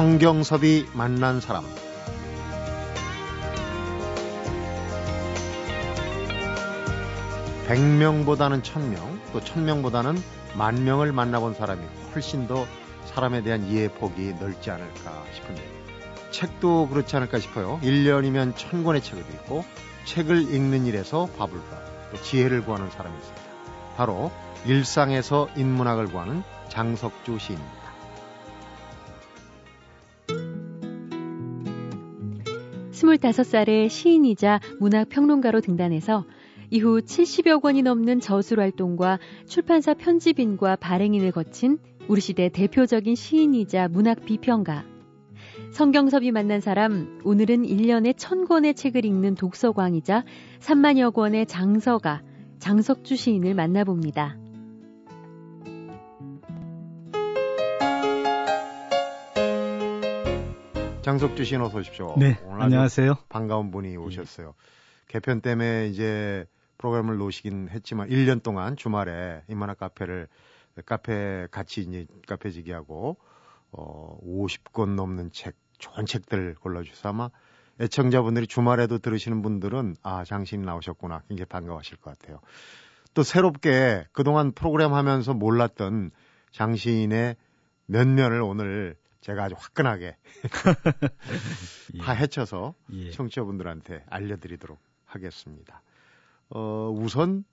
성경섭이 만난 사람 백명보다는 천명, 또 천명보다는 만명을 만나본 사람이 훨씬 더 사람에 대한 이해 폭이 넓지 않을까 싶은데 책도 그렇지 않을까 싶어요. 1년이면 천 권의 책을 읽고 책을 읽는 일에서 밥을 봐, 또 지혜를 구하는 사람이 있습니다. 바로 일상에서 인문학을 구하는 장석주 시인입니다. 2 5 살에 시인이자 문학평론가로 등단해서 이후 70여 권이 넘는 저술 활동과 출판사 편집인과 발행인을 거친 우리 시대 대표적인 시인이자 문학 비평가. 성경섭이 만난 사람, 오늘은 1년에 1000권의 책을 읽는 독서광이자 3만여 권의 장서가, 장석주 시인을 만나봅니다. 장석주 시인 어서 오십시오. 네, 안녕하세요. 반가운 분이 오셨어요. 개편 때문에 이제 프로그램을 놓으시긴 했지만 1년 동안 주말에 이만한 카페를 카페 같이 이제 카페지기 하고 어 50권 넘는 책 좋은 책들 골라주셔서 아마 애청자분들이 주말에도 들으시는 분들은 아 장신이 나오셨구나 굉장히 반가워하실 것 같아요. 또 새롭게 그동안 프로그램 하면서 몰랐던 장신의 면면을 오늘 제가 아주 화끈하게 다 해쳐서 예. 청취자분들한테 알려드리도록 하겠습니다. 어, 우선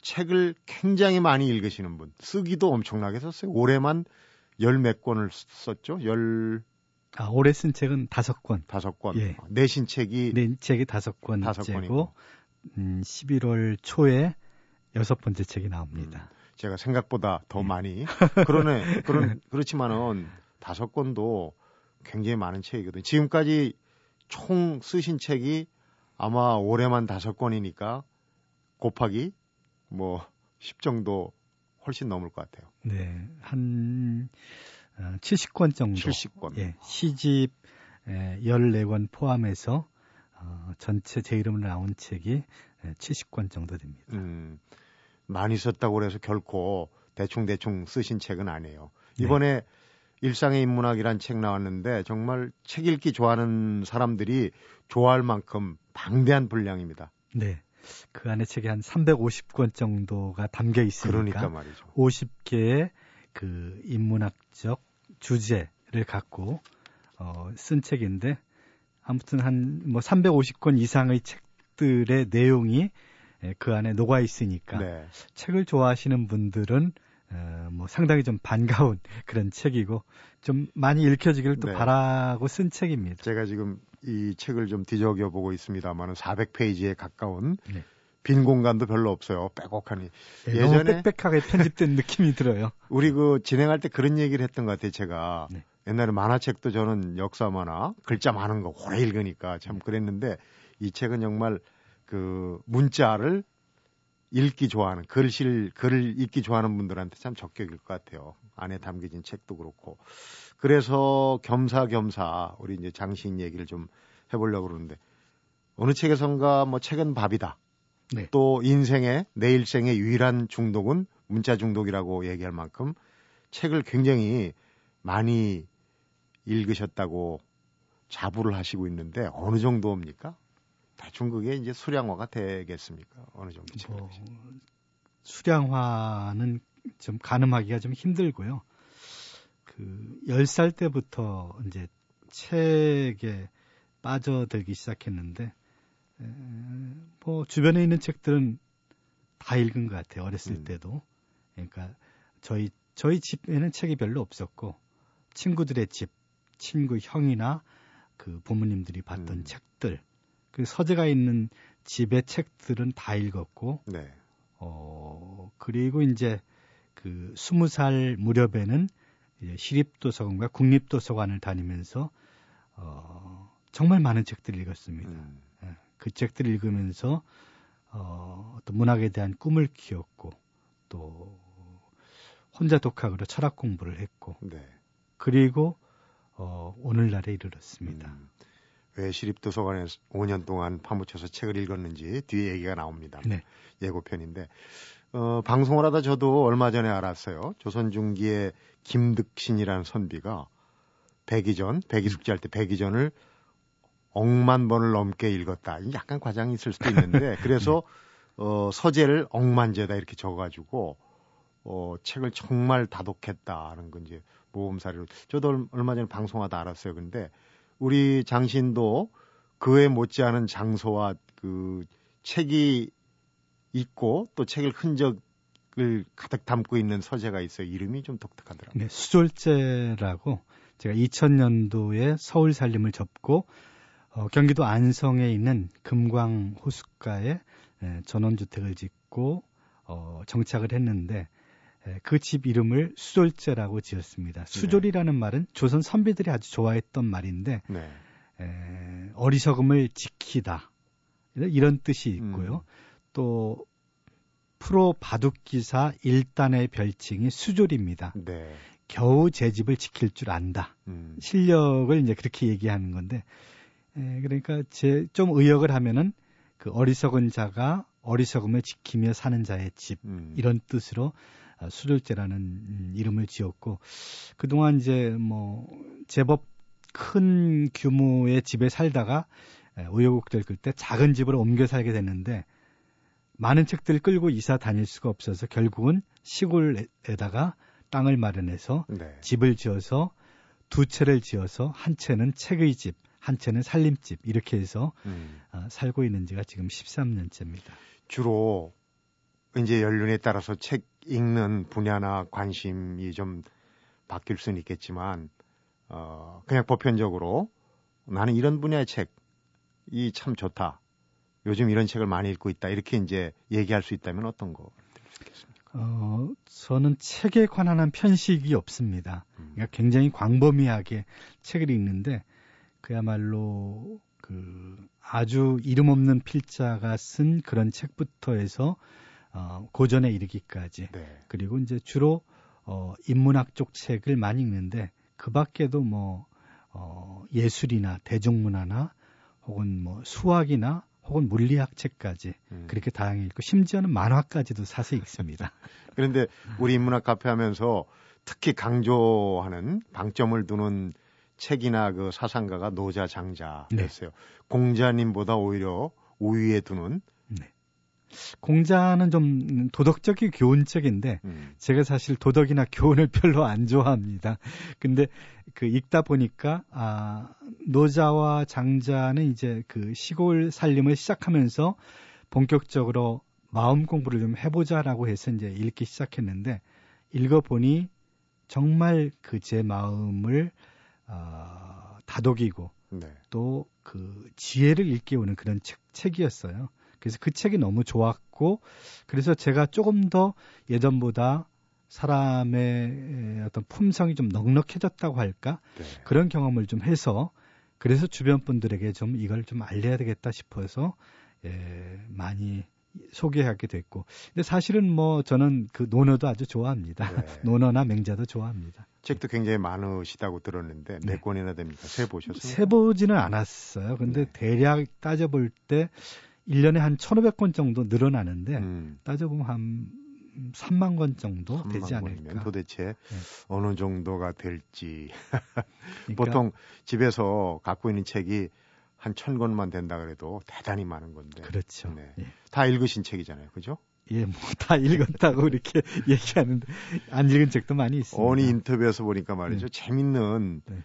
책을 굉장히 많이 읽으시는 분, 쓰기도 엄청나게 썼어요. 올해만 열 몇 권을 썼죠? 열. 아, 올해 쓴 책은 다섯 권. 다섯 권. 예. 내신 책이. 내 책이 다섯 권. 다섯 권이고, 음, 11월 초에 여섯 번째 책이 나옵니다. 음, 제가 생각보다 더 예. 많이. 그러네. 그런, 그렇지만은 다섯 권도 굉장히 많은 책이거든요. 지금까지 총 쓰신 책이 아마 올해만 다섯 권이니까 곱하기 뭐 10 정도 훨씬 넘을 것 같아요. 네. 한 70권 어, 정도. 70권. 예. 시집 14권 포함해서 어, 전체 제 이름으로 나온 책이 70권 정도 됩니다. 음, 많이 썼다고 그래서 결코 대충대충 쓰신 책은 아니에요. 네. 이번에 네. 일상의 인문학이란 책 나왔는데 정말 책 읽기 좋아하는 사람들이 좋아할 만큼 방대한 분량입니다. 네. 그 안에 책이 한 350권 정도가 담겨 있으니까 그러니까 말이죠. 50개의 그 인문학적 주제를 갖고 어, 쓴 책인데 아무튼 한 뭐 350권 이상의 책들의 내용이 예, 그 안에 녹아 있으니까 네. 책을 좋아하시는 분들은 어, 뭐 상당히 좀 반가운 그런 책이고 좀 많이 읽혀지기를 또 네. 바라고 쓴 책입니다. 제가 지금 이 책을 좀 뒤적여 보고 있습니다만은 400페이지에 가까운 네. 빈 공간도 별로 없어요. 빼곡하니. 네, 예전에 빽빽하게 편집된 느낌이 들어요. 우리 그 진행할 때 그런 얘기를 했던 것 같아요. 제가 네. 옛날에 만화책도 저는 역사 만화 글자 많은 거 오래 읽으니까 참 그랬는데 이 책은 정말 그 문자를 읽기 좋아하는 글실 글을 읽기 좋아하는 분들한테 참 적격일 것 같아요. 안에 담겨진 책도 그렇고 그래서 겸사겸사 우리 이제 장신 얘기를 좀 해보려고 그러는데 어느 책에선가 뭐 책은 밥이다. 네. 또 인생의 내 일생의 유일한 중독은 문자 중독이라고 얘기할 만큼 책을 굉장히 많이 읽으셨다고 자부를 하시고 있는데 어느 정도입니까? 대충 그게 이제 수량화가 되겠습니까? 어느 정도 뭐, 수량화는 좀 가늠하기가 좀 힘들고요. 그 10살 때부터 이제 책에 빠져들기 시작했는데 에, 뭐 주변에 있는 책들은 다 읽은 것 같아요. 어렸을 음. 때도. 그러니까 저희 저희 집에는 책이 별로 없었고 친구들의 집, 친구 형이나 그 부모님들이 봤던 음. 책들, 그 서재가 있는 집의 책들은 다 읽었고, 네. 어 그리고 이제 그 스무 살 무렵에는 이제 시립도서관과 국립도서관을 다니면서 어, 정말 많은 책들을 읽었습니다. 음. 예, 그 책들을 읽으면서 어, 또 문학에 대한 꿈을 키웠고 또 혼자 독학으로 철학 공부를 했고 네. 그리고 어, 오늘날에 이르렀습니다. 음. 왜 시립도서관에 5년 동안 파묻혀서 책을 읽었는지 뒤에 얘기가 나옵니다. 네. 예고편인데 어, 방송을 하다 저도 얼마 전에 알았어요. 조선 중기의 김득신이라는 선비가 백이전, 백이 숙제할 때 백이전을 억만 번을 넘게 읽었다. 약간 과장이 있을 수도 있는데 그래서 네. 어, 서재를 억만제다 이렇게 적어가지고 어, 책을 정말 다독했다는 건 이제 모범 사례로 저도 얼마 전에 방송하다 알았어요. 근데 우리 장신도 그에 못지않은 장소와 그 책이 있고 또 책을 흔적을 가득 담고 있는 서재가 있어요. 이름이 좀 독특하더라고요. 네, 수졸제라고 제가 2000년도에 서울 살림을 접고 어, 경기도 안성에 있는 금광 호숫가에 예, 전원주택을 짓고 어, 정착을 했는데 예, 그 집 이름을 수졸제라고 지었습니다. 네. 수졸이라는 네. 말은 조선 선비들이 아주 좋아했던 말인데 네. 에, 어리석음을 지키다 이런 뜻이 있고요. 음. 또 프로 바둑기사 1단의 별칭이 수졸입니다. 네. 겨우 제 집을 지킬 줄 안다. 음. 실력을 이제 그렇게 얘기하는 건데, 에, 그러니까 제 좀 의역을 하면은 그 어리석은 자가 어리석음을 지키며 사는 자의 집 음. 이런 뜻으로 어, 수졸제라는 음, 이름을 지었고 그동안 이제 뭐 제법 큰 규모의 집에 살다가 우여곡절 끌때 작은 집으로 옮겨 살게 됐는데 많은 책들을 끌고 이사 다닐 수가 없어서 결국은 시골에다가 땅을 마련해서 네. 집을 지어서 두 채를 지어서 한 채는 책의 집, 한 채는 살림집 이렇게 해서 음. 어, 살고 있는 지가 지금 13년째입니다. 주로 이제 연륜에 따라서 책 읽는 분야나 관심이 좀 바뀔 수는 있겠지만 어 그냥 보편적으로 나는 이런 분야의 책이 참 좋다. 요즘 이런 책을 많이 읽고 있다. 이렇게 이제 얘기할 수 있다면 어떤 거? 어, 저는 책에 관한 한 편식이 없습니다. 음. 그러니까 굉장히 광범위하게 책을 읽는데 그야말로 그 아주 이름 없는 필자가 쓴 그런 책부터 해서 어, 고전에 이르기까지 네. 그리고 이제 주로 어, 인문학 쪽 책을 많이 읽는데 그 밖에도 뭐 어, 예술이나 대중문화나 혹은 뭐 수학이나 혹은 물리학 책까지 음. 그렇게 다양히 읽고 심지어는 만화까지도 사서 읽습니다. 그런데 우리 인문학 카페 하면서 특히 강조하는 방점을 두는 책이나 그 사상가가 노자 장자였어요. 네. 공자님보다 오히려 우위에 두는 네. 공자는 좀 도덕적인 교훈책인데 음. 제가 사실 도덕이나 교훈을 별로 안 좋아합니다. 근데 그 읽다 보니까 아 노자와 장자는 이제 그 시골 살림을 시작하면서 본격적으로 마음 공부를 좀 해보자라고 해서 이제 읽기 시작했는데 읽어보니 정말 그 제 마음을 어, 다독이고 네. 또그 지혜를 일깨우는 그런 책, 책이었어요. 그래서 그 책이 너무 좋았고 그래서 제가 조금 더 예전보다 사람의 어떤 품성이 좀 넉넉해졌다고 할까 네. 그런 경험을 좀 해서 그래서 주변 분들에게 좀 이걸 좀 알려야 되겠다 싶어서 예, 많이 소개하게 됐고 근데 사실은 뭐 저는 그 논어도 아주 좋아합니다. 네. 논어나 맹자도 좋아합니다. 책도 굉장히 많으시다고 들었는데 네. 몇 권이나 됩니까? 세 보셨어요? 세 보지는 않았어요. 근데 네. 대략 따져볼 때 1년에 한 1,500권 정도 늘어나는데 음. 따져보면 한 3만 권 정도 3만 되지 않을까. 도대체 네. 어느 정도가 될지. 그러니까, 보통 집에서 갖고 있는 책이 한천 권만 된다 그래도 대단히 많은 건데. 그렇죠. 네. 예. 다 읽으신 책이잖아요. 그죠? 예, 뭐 다 읽었다고 이렇게 얘기하는데 안 읽은 책도 많이 있습니다. 어느 인터뷰에서 보니까 말이죠. 네. 재밌는 네.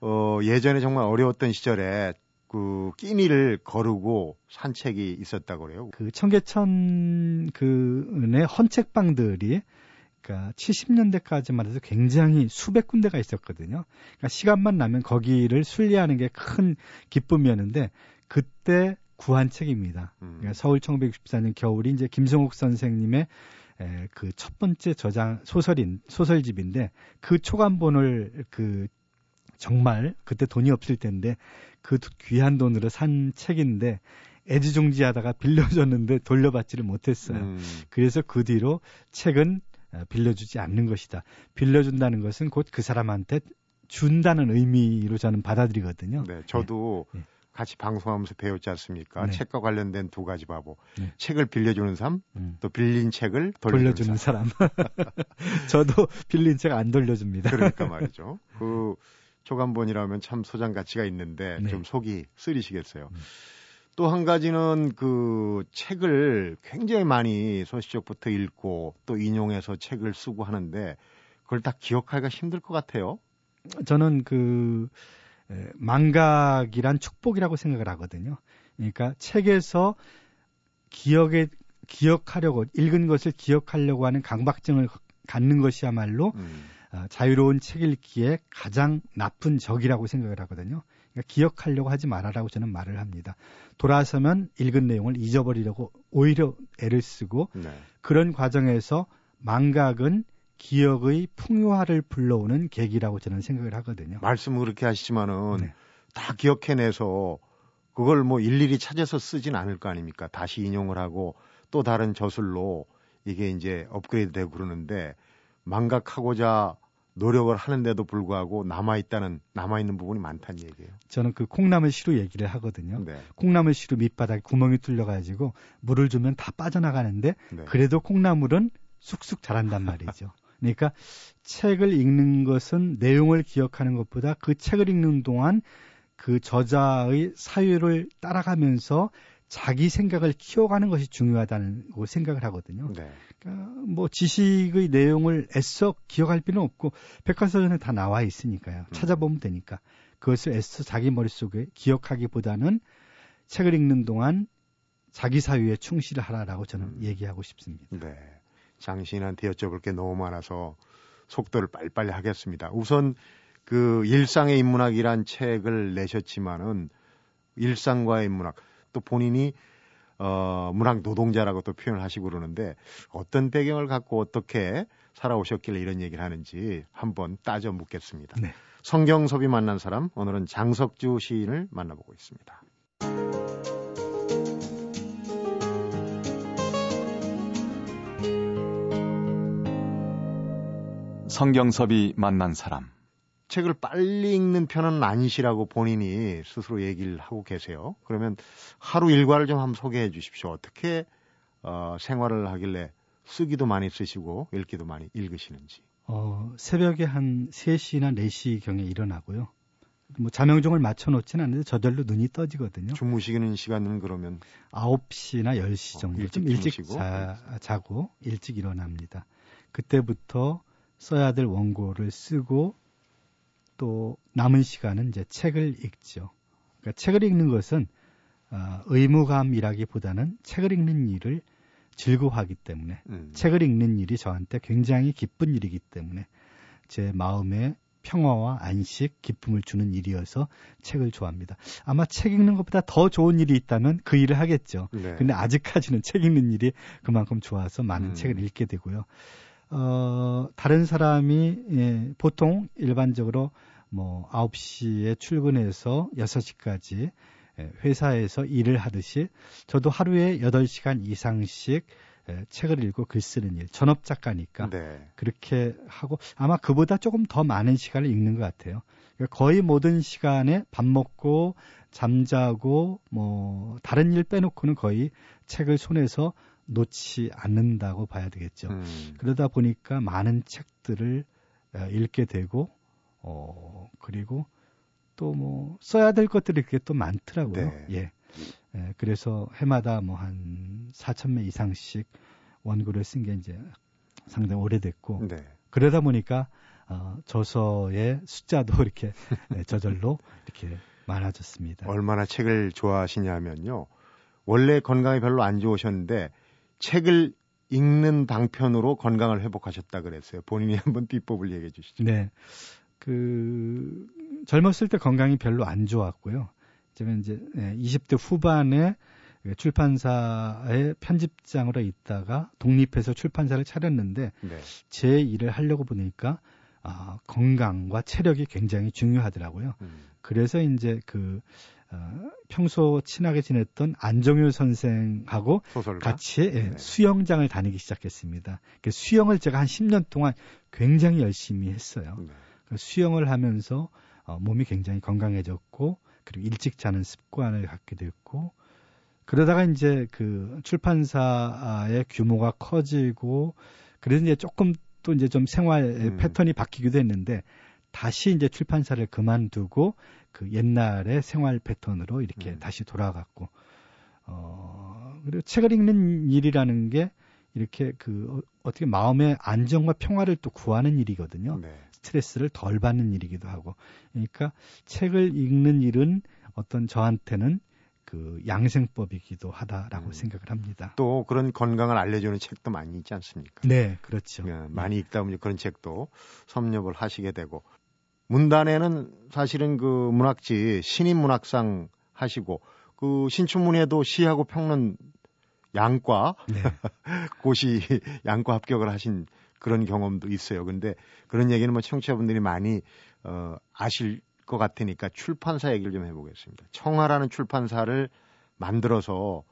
어 예전에 정말 어려웠던 시절에 그 끼니를 거르고 산책이 있었다고 그래요. 그 청계천 그 은의 헌책방들이 그러니까 70년대까지만 해도 굉장히 수백 군데가 있었거든요. 그러니까 시간만 나면 거기를 순례하는 게 큰 기쁨이었는데 그때 구한 책입니다. 음. 그러니까 서울 1964년 겨울이 이제 김성욱 선생님의 그 첫 번째 저장 소설인 소설집인데 그 초간본을 그 정말 그때 돈이 없을 때인데 그 귀한 돈으로 산 책인데 애지중지하다가 빌려줬는데 돌려받지를 못했어요. 음. 그래서 그 뒤로 책은 어, 빌려주지 않는 것이다. 빌려준다는 것은 곧 그 사람한테 준다는 의미로 저는 받아들이거든요. 네, 저도 네. 같이 방송하면서 배웠지 않습니까? 네. 책과 관련된 두 가지 바보. 네. 책을 빌려주는 사람, 음. 또 빌린 책을 돌려주는, 돌려주는 사람. 사람. 저도 빌린 책 안 돌려줍니다. 그러니까 말이죠. 그 조간본이라면 참 소장 가치가 있는데 네. 좀 속이 쓰리시겠어요. 음. 또한 가지는 그 책을 굉장히 많이 소시적부터 읽고 또 인용해서 책을 쓰고 하는데 그걸 다 기억하기가 힘들 것 같아요. 저는 그 에, 망각이란 축복이라고 생각을 하거든요. 그러니까 책에서 기억에 기억하려고 읽은 것을 기억하려고 하는 강박증을 갖는 것이야말로 음. 어, 자유로운 책 읽기에 가장 나쁜 적이라고 생각을 하거든요. 그러니까 기억하려고 하지 말아라고 저는 말을 합니다. 돌아서면 읽은 내용을 잊어버리려고 오히려 애를 쓰고 네. 그런 과정에서 망각은 기억의 풍요화를 불러오는 계기라고 저는 생각을 하거든요. 말씀을 그렇게 하시지만은 네. 다 기억해내서 그걸 뭐 일일이 찾아서 쓰진 않을 거 아닙니까? 다시 인용을 하고 또 다른 저술로 이게 이제 업그레이드 되고 그러는데 망각하고자 노력을 하는데도 불구하고 남아 있다는, 남아 있는 부분이 많다는 얘기예요. 저는 그 콩나물 시루 얘기를 하거든요. 네. 콩나물 시루 밑바닥에 구멍이 뚫려 가지고 물을 주면 다 빠져나가는데 네. 그래도 콩나물은 쑥쑥 자란단 말이죠. 그러니까 책을 읽는 것은 내용을 기억하는 것보다 그 책을 읽는 동안 그 저자의 사유를 따라가면서 자기 생각을 키워가는 것이 중요하다는 거 생각을 하거든요. 네. 그러니까 뭐 지식의 내용을 애써 기억할 필요는 없고 백과사전에 다 나와 있으니까요. 음. 찾아보면 되니까 그것을 애써 자기 머릿속에 기억하기보다는 책을 읽는 동안 자기 사유에 충실을 하라라고 저는 음. 얘기하고 싶습니다. 네. 장신한테 여쭤볼 게 너무 많아서 속도를 빨리빨리 하겠습니다. 우선 그 일상의 인문학이란 책을 내셨지만은 일상과의 인문학 또 본인이 어 문학 노동자라고 또 표현을 하시고 그러는데 어떤 배경을 갖고 어떻게 살아오셨길래 이런 얘기를 하는지 한번 따져 묻겠습니다. 네. 성경섭이 만난 사람 오늘은 장석주 시인을 만나보고 있습니다. 성경섭이 만난 사람. 책을 빨리 읽는 편은 아니시라고 본인이 스스로 얘기를 하고 계세요. 그러면 하루 일과를 좀 한번 소개해 주십시오. 어떻게 어, 생활을 하길래 쓰기도 많이 쓰시고 읽기도 많이 읽으시는지. 어, 새벽에 한 3시나 4시 경에 일어나고요. 뭐 자명종을 맞춰 놓지는 않는데 저절로 눈이 떠지거든요. 주무시는 시간은 그러면 9시나 10시 어, 정도 일찍 좀 일찍 주무시고? 자, 자고 일찍 일어납니다. 그때부터 써야 될 원고를 쓰고 또 남은 시간은 이제 책을 읽죠. 그러니까 책을 읽는 것은 어, 의무감이라기보다는 책을 읽는 일을 즐거워하기 때문에 음, 책을 읽는 일이 저한테 굉장히 기쁜 일이기 때문에 제 마음에 평화와 안식, 기쁨을 주는 일이어서 책을 좋아합니다. 아마 책 읽는 것보다 더 좋은 일이 있다면 그 일을 하겠죠. 네. 근데 아직까지는 책 읽는 일이 그만큼 좋아서 많은 음. 책을 읽게 되고요. 어, 다른 사람이 예, 보통 일반적으로 뭐 9시에 출근해서 6시까지 예, 회사에서 일을 하듯이 저도 하루에 8시간 이상씩 예, 책을 읽고 글 쓰는 일, 전업 작가니까 네. 그렇게 하고 아마 그보다 조금 더 많은 시간을 읽는 것 같아요. 그러니까 거의 모든 시간에 밥 먹고 잠자고 뭐 다른 일 빼놓고는 거의 책을 손에서 놓지 않는다고 봐야 되겠죠. 음, 그러다 보니까 많은 책들을 어, 읽게 되고 어 그리고 또 뭐 써야 될 것들이 그게 또 많더라고요. 네. 예. 예, 그래서 해마다 뭐 한 4천 매 이상씩 원고를 쓴 게 이제 상당히 오래됐고 네. 그러다 보니까 어, 저서의 숫자도 이렇게 네, 저절로 이렇게 많아졌습니다. 얼마나 책을 좋아하시냐면요. 원래 건강이 별로 안 좋으셨는데 책을 읽는 방편으로 건강을 회복하셨다 그랬어요. 본인이 한번 비법을 얘기해 주시죠. 네. 그 젊었을 때 건강이 별로 안 좋았고요. 제가 이제 20대 후반에 출판사의 편집장으로 있다가 독립해서 출판사를 차렸는데 네. 제 일을 하려고 보니까 아, 건강과 체력이 굉장히 중요하더라고요. 음, 그래서 이제 그 어, 평소 친하게 지냈던 안정효 선생하고 소설가. 같이 예, 네. 수영장을 다니기 시작했습니다. 그 수영을 제가 한 10년 동안 굉장히 열심히 했어요. 네. 그 수영을 하면서 어, 몸이 굉장히 건강해졌고 그리고 일찍 자는 습관을 갖게 됐고 그러다가 이제 그 출판사의 규모가 커지고 그래서 이제 조금 또 이제 좀 생활 음. 패턴이 바뀌기도 했는데 다시 이제 출판사를 그만두고 그 옛날의 생활 패턴으로 이렇게 음. 다시 돌아갔고 어 그리고 책을 읽는 일이라는 게 이렇게 그 어, 떻게 마음의 안정과 평화를 또 구하는 일이거든요. 네. 스트레스를 덜 받는 일이기도 하고. 그러니까 책을 읽는 일은 어떤 저한테는 그 양생법이기도 하다라고 음. 생각을 합니다. 또 그런 건강을 알려주는 책도 많이 있지 않습니까? 네, 그렇죠. 예, 많이 읽다 보니 그런 책도 섭렵을 하시게 되고 문단에는 사실은 그 문학지 신인 문학상 하시고 그 신춘문예도 시하고 평론 양과 네. 고시 양과 합격을 하신 그런 경험도 있어요. 근데 그런 얘기는 뭐 청취자분들이 많이 어 아실 것 같으니까 출판사 얘기를 좀 해보겠습니다. 청하라는 출판사를 만들어서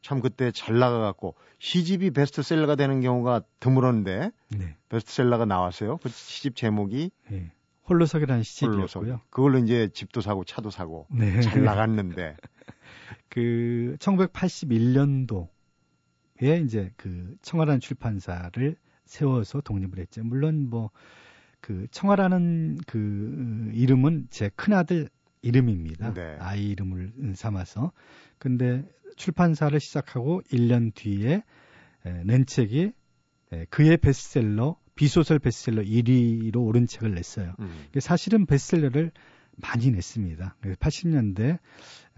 참 그때 잘 나가갖고 시집이 베스트셀러가 되는 경우가 드물었는데 네. 베스트셀러가 나왔어요. 그 시집 제목이 네. 홀로석이라는. 시집이었고요. 그걸로 이제 집도 사고 차도 사고 네. 잘 나갔는데 그 1981년도에 이제 그 청하라는 출판사를 세워서 독립을 했죠. 물론 뭐 그 청하라는 그 이름은 제 큰아들 이름입니다. 네. 아이 이름을 삼아서. 근데 출판사를 시작하고 1년 뒤에 에, 낸 책이 에, 그의 베스트셀러 비소설 베스트셀러 1위로 오른 책을 냈어요. 음, 사실은 베스트셀러를 많이 냈습니다. 80년대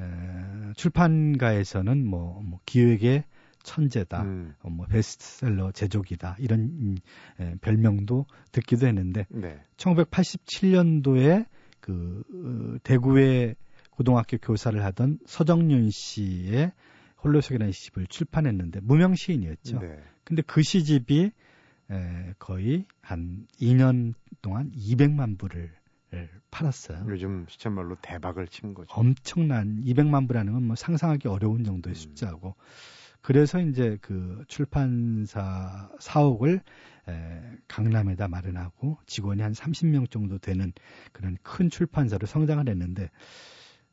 에, 출판가에서는 뭐, 뭐 기획의 천재다, 음, 어, 뭐 베스트셀러 제조기다 이런 음, 에, 별명도 듣기도 했는데 네. 1987년도에 그 어, 대구의 고등학교 교사를 하던 서정윤 씨의 홀로석이라는 시집을 출판했는데 무명 시인이었죠. 네. 근데 그 시집이 에, 거의 한 2년 동안 200만 부를 에, 팔았어요. 요즘 시천말로 대박을 친 거죠. 엄청난 200만 부라는 건 뭐 상상하기 어려운 정도의 음. 숫자고 그래서 이제 그 출판사 사옥을 에, 강남에다 마련하고 직원이 한 30명 정도 되는 그런 큰 출판사로 성장을 했는데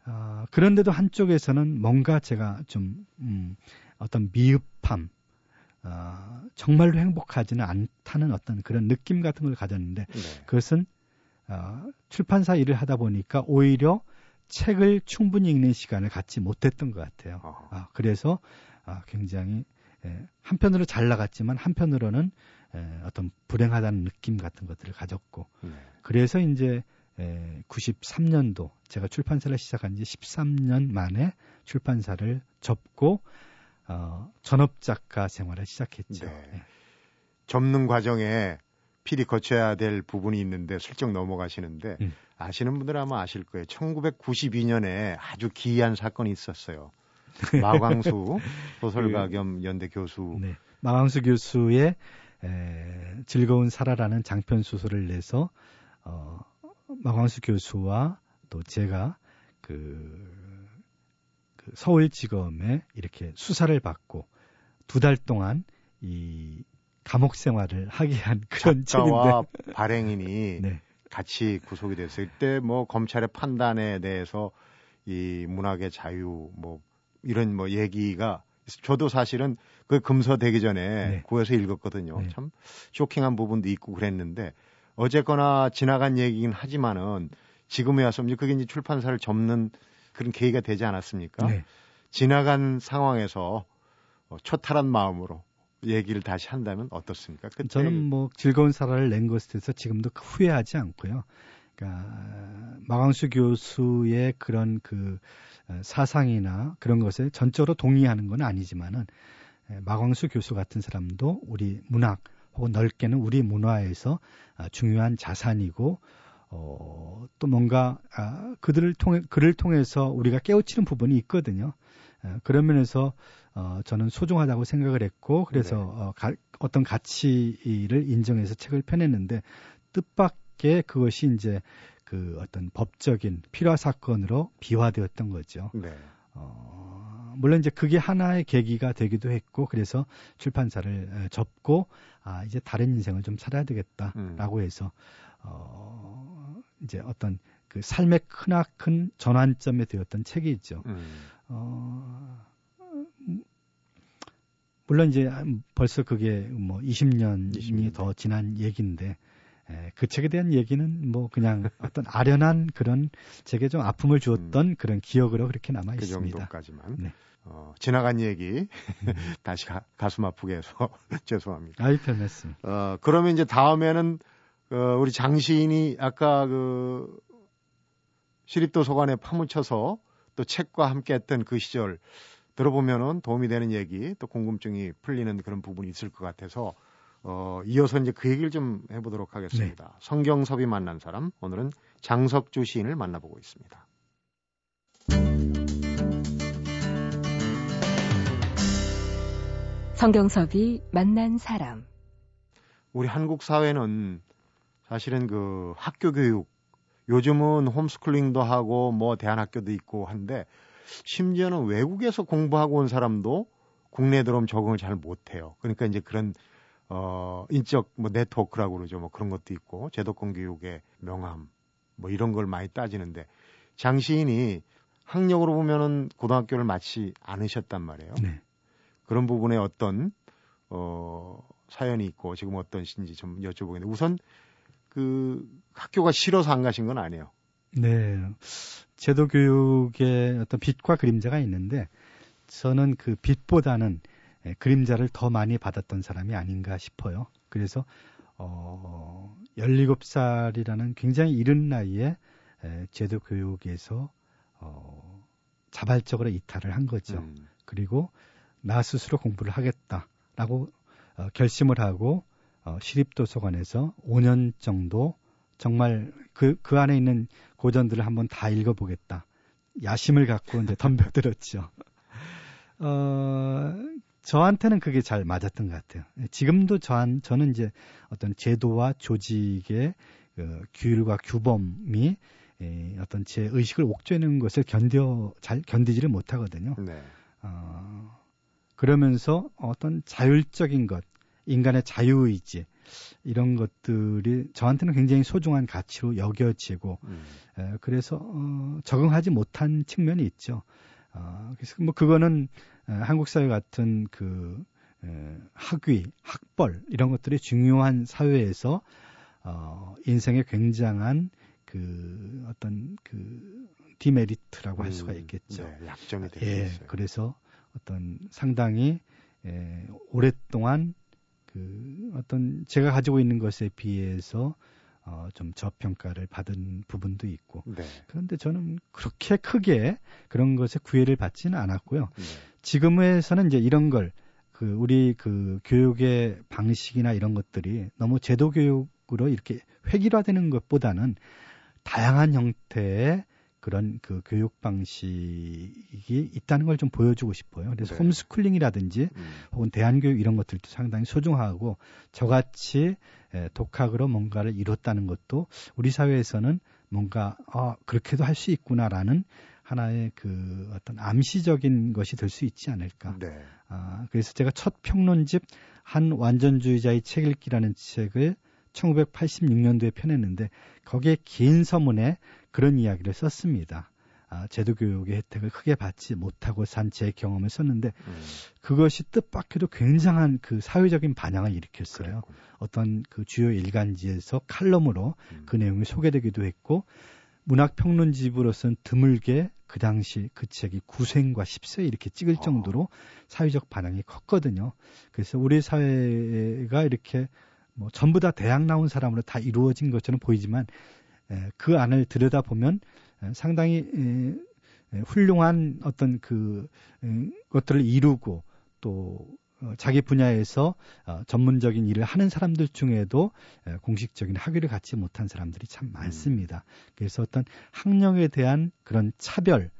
아, 그런데도 한쪽에서는 뭔가 제가 좀 음, 어떤 미흡함 아, 정말로 행복하지는 않다는 어떤 그런 느낌 같은 걸 가졌는데 네. 그것은 어, 출판사 일을 하다 보니까 오히려 책을 충분히 읽는 시간을 갖지 못했던 것 같아요. 어허. 아, 그래서 아, 굉장히 예, 한편으로 잘 나갔지만 한편으로는 예, 어떤 불행하다는 느낌 같은 것들을 가졌고 네. 그래서 이제 에, 93년도 제가 출판사를 시작한 지 13년 만에 출판사를 접고 어, 전업 작가 생활을 시작했죠. 네. 예. 접는 과정에 필히 거쳐야 될 부분이 있는데 슬쩍 넘어가시는데 음. 아시는 분들 아마 아실 거예요. 1992년에 아주 기이한 사건이 있었어요. 마광수 소설가 겸 연대 교수. 네. 마광수 교수의 에, 즐거운 살아라는 장편 소설을 내서 어, 마광수 교수와 또 제가 그, 그 서울지검에 이렇게 수사를 받고 두 달 동안 이 감옥 생활을 하게 한 그런 작가와 책인데. 발행인이 네. 같이 구속이 됐어요. 이때 뭐 검찰의 판단에 대해서 이 문학의 자유 뭐 이런 뭐 얘기가 저도 사실은 그 금서되기 전에 네. 구해서 읽었거든요. 네. 참 쇼킹한 부분도 있고 그랬는데 어쨌거나 지나간 얘기긴 하지만은 지금에 와서 그게 이제 출판사를 접는 그런 계기가 되지 않았습니까? 네. 지나간 상황에서 어, 초탈한 마음으로 얘기를 다시 한다면 어떻습니까? 그때 저는 뭐 즐거운 살아를 낸 것에 대해서 지금도 후회하지 않고요. 그러니까 마광수 교수의 그런 그 어, 사상이나 그런 것에 전적으로 동의하는 건 아니지만은 에, 마광수 교수 같은 사람도 우리 문학 혹은 넓게는 우리 문화에서 아, 중요한 자산이고 어, 또 뭔가 아, 그들을 통해 그를 통해서 우리가 깨우치는 부분이 있거든요. 에, 그런 면에서 어, 저는 소중하다고 생각을 했고 그래서 네. 어, 가, 어떤 가치를 인정해서 책을 펴냈는데 뜻밖의 그것이 이제 그 어떤 법적인 필화 사건으로 비화되었던 거죠. 네. 어, 물론 이제 그게 하나의 계기가 되기도 했고 그래서 출판사를 에, 접고 아 이제 다른 인생을 좀 살아야 되겠다라고 해서 어 이제 어떤 그 삶의 크나큰 전환점에 되었던 책이 있죠. 음. 어 음, 물론 이제 벌써 그게 뭐 20년이 20년. 더 지난 얘기인데 에, 그 책에 대한 얘기는 뭐 그냥 어떤 아련한 그런 제게 좀 아픔을 주었던 음. 그런 기억으로 그렇게 남아 그 있습니다. 그 정도까지만. 네. 어, 지나간 얘기 음. 다시 가, 슴 아프게 해서 죄송합니다. 아이 편했습니다. 어, 그러면 이제 다음에는 어, 우리 장시인이 아까 그 시립도서관에 파묻혀서 또 책과 함께 했던 그 시절 들어보면은 도움이 되는 얘기 또 궁금증이 풀리는 그런 부분이 있을 것 같아서 어, 이어서 이제 그 얘기를 좀 해보도록 하겠습니다. 네. 성경섭이 만난 사람 오늘은 장석주 시인을 만나보고 있습니다. 성경섭이 만난 사람 우리 한국 사회는 사실은 그 학교 교육 요즘은 홈스쿨링도 하고 뭐 대안학교도 있고 한데 심지어는 외국에서 공부하고 온 사람도 국내에 들어오면 적응을 잘 못해요. 그러니까 이제 그런 어 인적 뭐 네트워크라고 그러죠. 뭐 그런 것도 있고 제도권 교육의 명함 뭐 이런 걸 많이 따지는데 장 시인이 학력으로 보면은 고등학교를 마치 않으셨단 말이에요. 네. 그런 부분에 어떤 어 사연이 있고 지금 어떤 신지 좀 여쭤보겠는데 우선 그 학교가 싫어서 안 가신 건 아니에요. 네. 제도 교육의 어떤 빛과 그림자가 있는데 저는 그 빛보다는 예, 그림자를 더 많이 받았던 사람이 아닌가 싶어요. 그래서 어 17살이라는 굉장히 이른 나이에 예, 제도 교육에서 어 자발적으로 이탈을 한 거죠. 음. 그리고 나 스스로 공부를 하겠다라고 어, 결심을 하고 어, 시립도서관에서 5년 정도 정말 그, 그 안에 있는 고전들을 한번 다 읽어보겠다. 야심을 갖고 이제 덤벼들었죠. 어, 저한테는 그게 잘 맞았던 것 같아요. 지금도 저한, 저는 이제 어떤 제도와 조직의 그 규율과 규범이 에, 어떤 제 의식을 옥죄는 것을 견뎌, 잘 견디지를 못하거든요. 네. 어, 그러면서 어떤 자율적인 것, 인간의 자유의지 이런 것들이 저한테는 굉장히 소중한 가치로 여겨지고 음. 에, 그래서 어, 적응하지 못한 측면이 있죠. 어, 그래서 뭐 그거는 에, 한국 사회 같은 그 에, 학위, 학벌 이런 것들이 중요한 사회에서 어, 인생의 굉장한 그 어떤 그 디메리트라고 할 수가 음, 있겠죠. 네, 약점이 되겠어요. 예, 그래서 어떤 상당히 에, 오랫동안 그 어떤 제가 가지고 있는 것에 비해서 어, 좀 저평가를 받은 부분도 있고. 네. 그런데 저는 그렇게 크게 그런 것에 구애를 받지는 않았고요. 네. 지금에서는 이제 이런 걸, 그, 우리 그 교육의 방식이나 이런 것들이 너무 제도 교육으로 이렇게 획일화되는 것보다는 다양한 형태의 그런 그 교육 방식이 있다는 걸 좀 보여주고 싶어요. 그래서 네. 홈스쿨링이라든지 음. 혹은 대안교육 이런 것들도 상당히 소중하고 저같이 에, 독학으로 뭔가를 이뤘다는 것도 우리 사회에서는 뭔가 아 그렇게도 할 수 있구나라는 하나의 그 어떤 암시적인 것이 될 수 있지 않을까. 네. 아, 그래서 제가 첫 평론집 한 완전주의자의 책 읽기라는 책을 1986년도에 펴냈는데 거기에 긴 서문에 그런 이야기를 썼습니다. 아, 제도 교육의 혜택을 크게 받지 못하고 산 제 경험을 썼는데 음. 그것이 뜻밖에도 굉장한 그 사회적인 반향을 일으켰어요. 그랬군. 어떤 그 주요 일간지에서 칼럼으로 음. 그 내용이 소개되기도 했고 문학 평론집으로서는 드물게 그 당시 그 책이 9세과 10세 이렇게 찍을 아. 정도로 사회적 반향이 컸거든요. 그래서 우리 사회가 이렇게 뭐 전부 다 대학 나온 사람으로 다 이루어진 것처럼 보이지만 에, 그 안을 들여다보면 에, 상당히 에, 에, 훌륭한 어떤 그 에, 것들을 이루고 또 어, 자기 분야에서 어, 전문적인 일을 하는 사람들 중에도 에, 공식적인 학위를 갖지 못한 사람들이 참 많습니다. 그래서 어떤 학력에 대한 그런 차별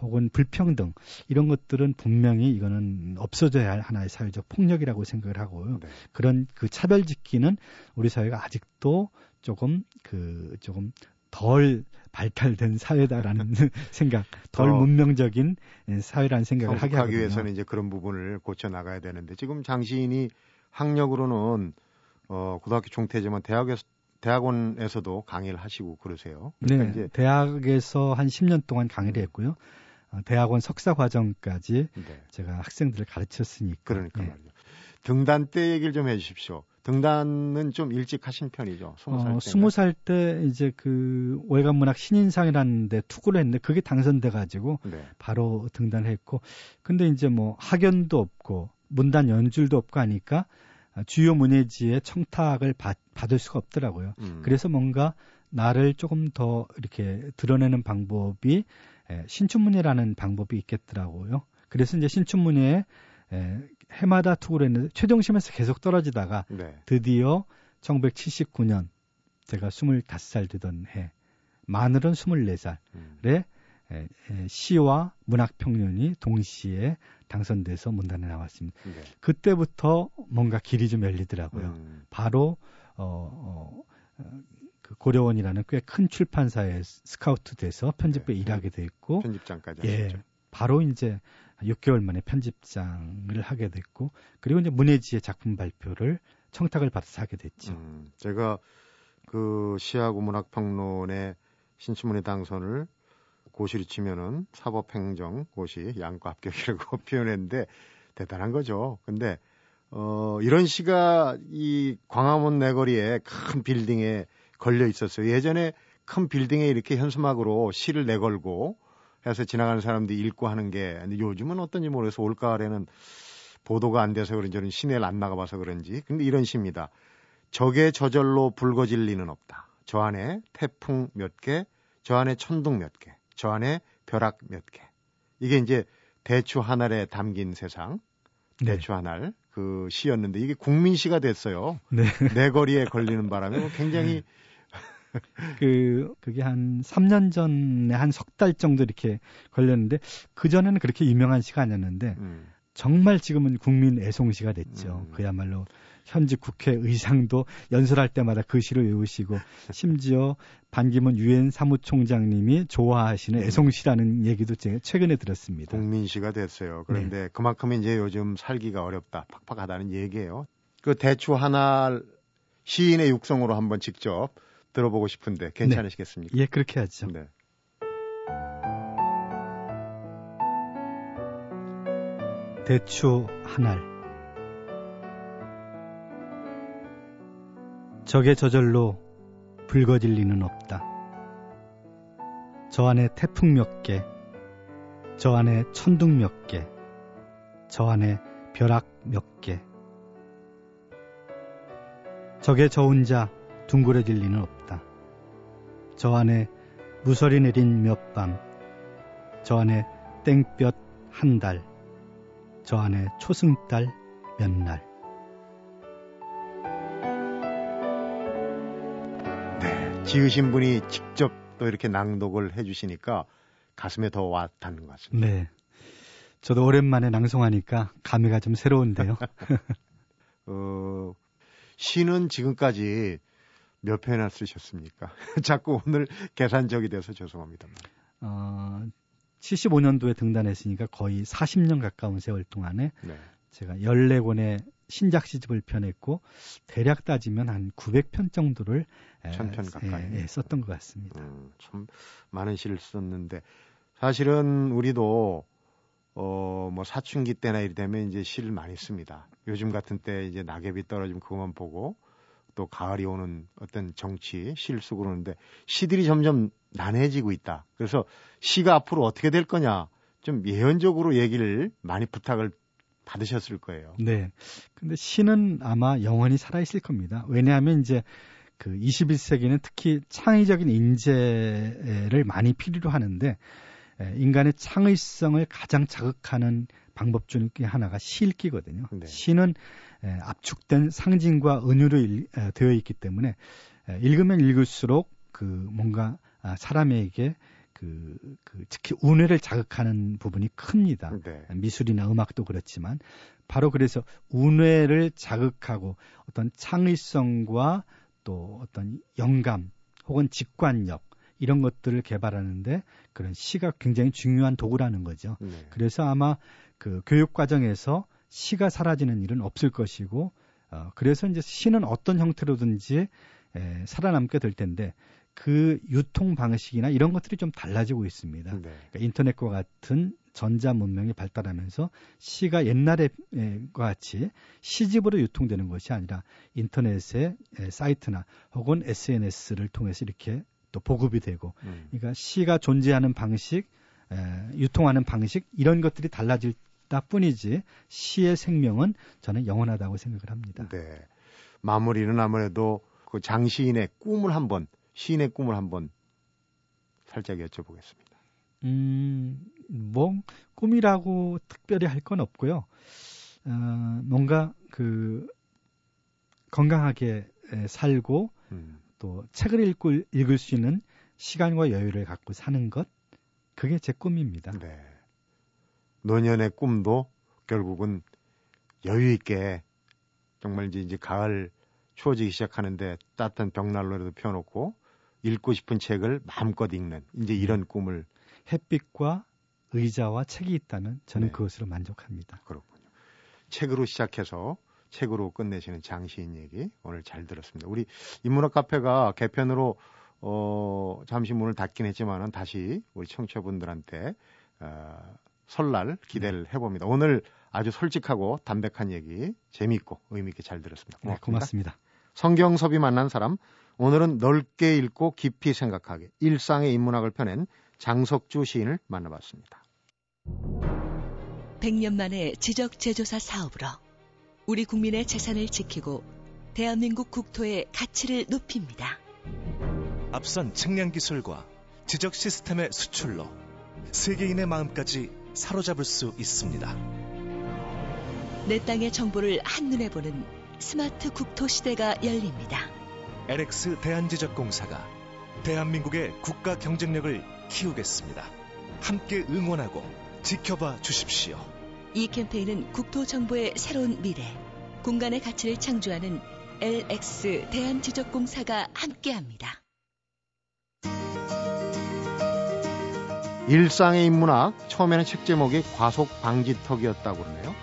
혹은 불평등 이런 것들은 분명히 이거는 없어져야 할 하나의 사회적 폭력이라고 생각을 하고요. 네. 그런 그 차별 짓기는 우리 사회가 아직도 조금 그 조금 덜 발달된 사회다라는 생각, 덜 어, 문명적인 사회라는 생각을 하게 하기 위해서는 이제 그런 부분을 고쳐 나가야 되는데 지금 장 시인이 학력으로는 어 고등학교 중퇴지만 대학에서 대학원에서도 강의를 하시고 그러세요. 그러니까 네, 이제 대학에서 한 10년 동안 강의를 했고요. 어, 대학원 석사 과정까지 네. 제가 학생들을 가르쳤으니까. 그러니까 네. 말이죠. 등단 때 얘기를 좀 해주십시오. 등단은 좀 일찍 하신 편이죠. 스무 살 때. 살때 이제 그 월간 문학 신인상이라는 데 투구를 했는데 그게 당선돼 가지고 네. 바로 등단했고 근데 이제 뭐 학연도 없고 문단 연줄도 없고 하니까 주요 문예지의 청탁을 받, 받을 수가 없더라고요. 음. 그래서 뭔가 나를 조금 더 이렇게 드러내는 방법이 에, 신춘문예라는 방법이 있겠더라고요. 그래서 이제 신춘문예에 에, 해마다 투구를 했는데 최종심에서 계속 떨어지다가 네. 드디어 1979년 제가 25살 되던 해 마늘은 24살에 음. 에, 에, 시와 문학평론이 동시에 당선돼서 문단에 나왔습니다. 네. 그때부터 뭔가 길이 좀 열리더라고요. 음. 바로 어, 어, 그 고려원이라는 꽤 큰 출판사에 스카우트 돼서 편집부에 네. 일하게 됐고 편집장까지 예, 하셨죠. 바로 이제 6개월 만에 편집장을 하게 됐고 그리고 이제 문예지의 작품 발표를 청탁을 받아서 하게 됐죠. 음, 제가 그 시하고 문학평론의 신춘문예 당선을 고시로 치면은 사법행정 고시 양과 합격이라고 표현했는데 대단한 거죠. 근데 어 이런 시가 이 광화문 내거리에 큰 빌딩에 걸려 있었어요. 예전에 큰 빌딩에 이렇게 현수막으로 시를 내걸고 해서 지나가는 사람들이 읽고 하는 게 요즘은 어떤지 모르겠어 올 가을에는 보도가 안 돼서 그런지 저는 시내를 안 나가봐서 그런지 근데 이런 시입니다. 적의 저절로 붉어질 리는 없다. 저 안에 태풍 몇 개, 저 안에 천둥 몇 개, 저 안에 벼락 몇 개. 이게 이제 대추 하늘에 담긴 세상, 네. 대추 하늘 그 시였는데 이게 국민시가 됐어요. 네. 내 거리에 걸리는 바람에 굉장히 그 그게 한 3년 전에 한 석 달 정도 이렇게 걸렸는데 그 전에는 그렇게 유명한 시가 아니었는데 음. 정말 지금은 국민 애송시가 됐죠. 음. 그야말로 현직 국회 의장도 연설할 때마다 그 시를 외우시고 심지어 반기문 유엔 사무총장님이 좋아하시는 음. 애송시라는 얘기도 제가 최근에 들었습니다. 국민시가 됐어요. 그런데 네. 그만큼 이제 요즘 살기가 어렵다, 팍팍하다는 얘기예요. 그 대추 하나 시인의 육성으로 한번 직접 들어보고 싶은데 괜찮으시겠습니까? 네. 예, 그렇게 하죠. 네. 대추 한 알 적의 저절로 붉어질 리는 없다. 저 안에 태풍 몇 개, 저 안에 천둥 몇 개, 저 안에 벼락 몇 개. 적의 저 혼자 둥그러질 리는 없다. 저 안에 무설이 내린 몇 밤, 저 안에 땡볕 한 달, 저 안에 초승달 몇 날. 네, 지으신 분이 직접 또 이렇게 낭독을 해주시니까 가슴에 더 와닿는 것 같습니다. 네. 저도 오랜만에 낭송하니까 감회가 좀 새로운데요. 어, 시는 지금까지 몇 편이나 쓰셨습니까? 자꾸 오늘 계산적이 돼서 죄송합니다만. 어, 75년도에 등단했으니까 거의 40년 가까운 세월 동안에 네. 제가 14권의 신작 시집을 펴냈고 대략 따지면 한 900편 정도를 천편 가까이 예, 예, 썼던 것 같습니다. 음, 참 많은 시를 썼는데 사실은 우리도 어뭐 사춘기 때나 이리 되면 이제 시를 많이 씁니다. 요즘 같은 때 이제 낙엽이 떨어지면 그것만 보고 또 가을이 오는 어떤 정치, 쓰고 그러는데 시들이 점점 난해지고 있다. 그래서 시가 앞으로 어떻게 될 거냐 좀 예언적으로 얘기를 많이 부탁을 받으셨을 거예요. 네. 근데 시는 아마 영원히 살아있을 겁니다. 왜냐하면 이제 그 21세기는 특히 창의적인 인재를 많이 필요로 하는데 인간의 창의성을 가장 자극하는 방법 중에 하나가 시읽기거든요. 네. 시는 압축된 상징과 은유로 일, 되어 있기 때문에 읽으면 읽을수록 그 뭔가 아, 사람에게 그, 그 특히 운해를 자극하는 부분이 큽니다. 네. 미술이나 음악도 그렇지만 바로 그래서 운해를 자극하고 어떤 창의성과 또 어떤 영감 혹은 직관력 이런 것들을 개발하는데 그런 시가 굉장히 중요한 도구라는 거죠. 네. 그래서 아마 그 교육 과정에서 시가 사라지는 일은 없을 것이고 어, 그래서 이제 시는 어떤 형태로든지 에, 살아남게 될 텐데 그 유통 방식이나 이런 것들이 좀 달라지고 있습니다. 네. 그러니까 인터넷과 같은 전자 문명이 발달하면서 시가 옛날과 같이 시집으로 유통되는 것이 아니라 인터넷의 사이트나 혹은 SNS를 통해서 이렇게 또 보급이 되고 음. 그러니까 시가 존재하는 방식, 유통하는 방식 이런 것들이 달라질다 뿐이지 시의 생명은 저는 영원하다고 생각을 합니다. 네. 마무리는 아무래도 그 장시인의 꿈을 한번 시인의 꿈을 한번 살짝 여쭤보겠습니다. 음, 뭐 꿈이라고 특별히 할 건 없고요. 어, 뭔가 그 건강하게 살고 음. 또 책을 읽고 읽을 수 있는 시간과 여유를 갖고 사는 것 그게 제 꿈입니다. 네. 노년의 꿈도 결국은 여유 있게 정말 이제, 이제 가을 추워지기 시작하는데 따뜻한 벽난로라도 펴놓고 읽고 싶은 책을 마음껏 읽는 이제 이런 꿈을 햇빛과 의자와 책이 있다면 저는 네. 그것으로 만족합니다. 그렇군요. 책으로 시작해서 책으로 끝내시는 장시인 얘기 오늘 잘 들었습니다. 우리 인문학 카페가 개편으로 어, 잠시 문을 닫긴 했지만은 다시 우리 청취자분들한테 어, 설날 기대를 네. 해봅니다. 오늘 아주 솔직하고 담백한 얘기 재미있고 의미있게 잘 들었습니다. 고맙습니다. 네, 고맙습니다. 성경섭이 만난 사람 오늘은 넓게 읽고 깊이 생각하게 일상의 인문학을 펴낸 장석주 시인을 만나봤습니다. 100년 만에 지적 제조사 사업으로 우리 국민의 재산을 지키고 대한민국 국토의 가치를 높입니다. 앞선 측량 기술과 지적 시스템의 수출로 세계인의 마음까지 사로잡을 수 있습니다. 내 땅의 정보를 한눈에 보는 스마트 국토 시대가 열립니다. LX 대한지적공사가 대한민국의 국가 경쟁력을 키우겠습니다. 함께 응원하고 지켜봐 주십시오. 이 캠페인은 국토정보의 새로운 미래, 공간의 가치를 창조하는 LX 대한지적공사가 함께합니다. 일상의 인문학 처음에는 책 제목이 과속 방지턱이었다고 그러네요.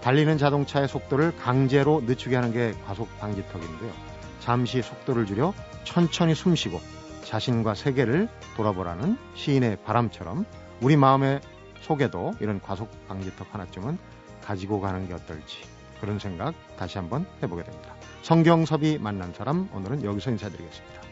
달리는 자동차의 속도를 강제로 늦추게 하는 게 과속 방지턱인데요. 잠시 속도를 줄여 천천히 숨쉬고 자신과 세계를 돌아보라는 시인의 바람처럼 우리 마음의 속에도 이런 과속 방지턱 하나쯤은 가지고 가는 게 어떨지 그런 생각 다시 한번 해보게 됩니다. 성경섭이 만난 사람 오늘은 여기서 인사드리겠습니다.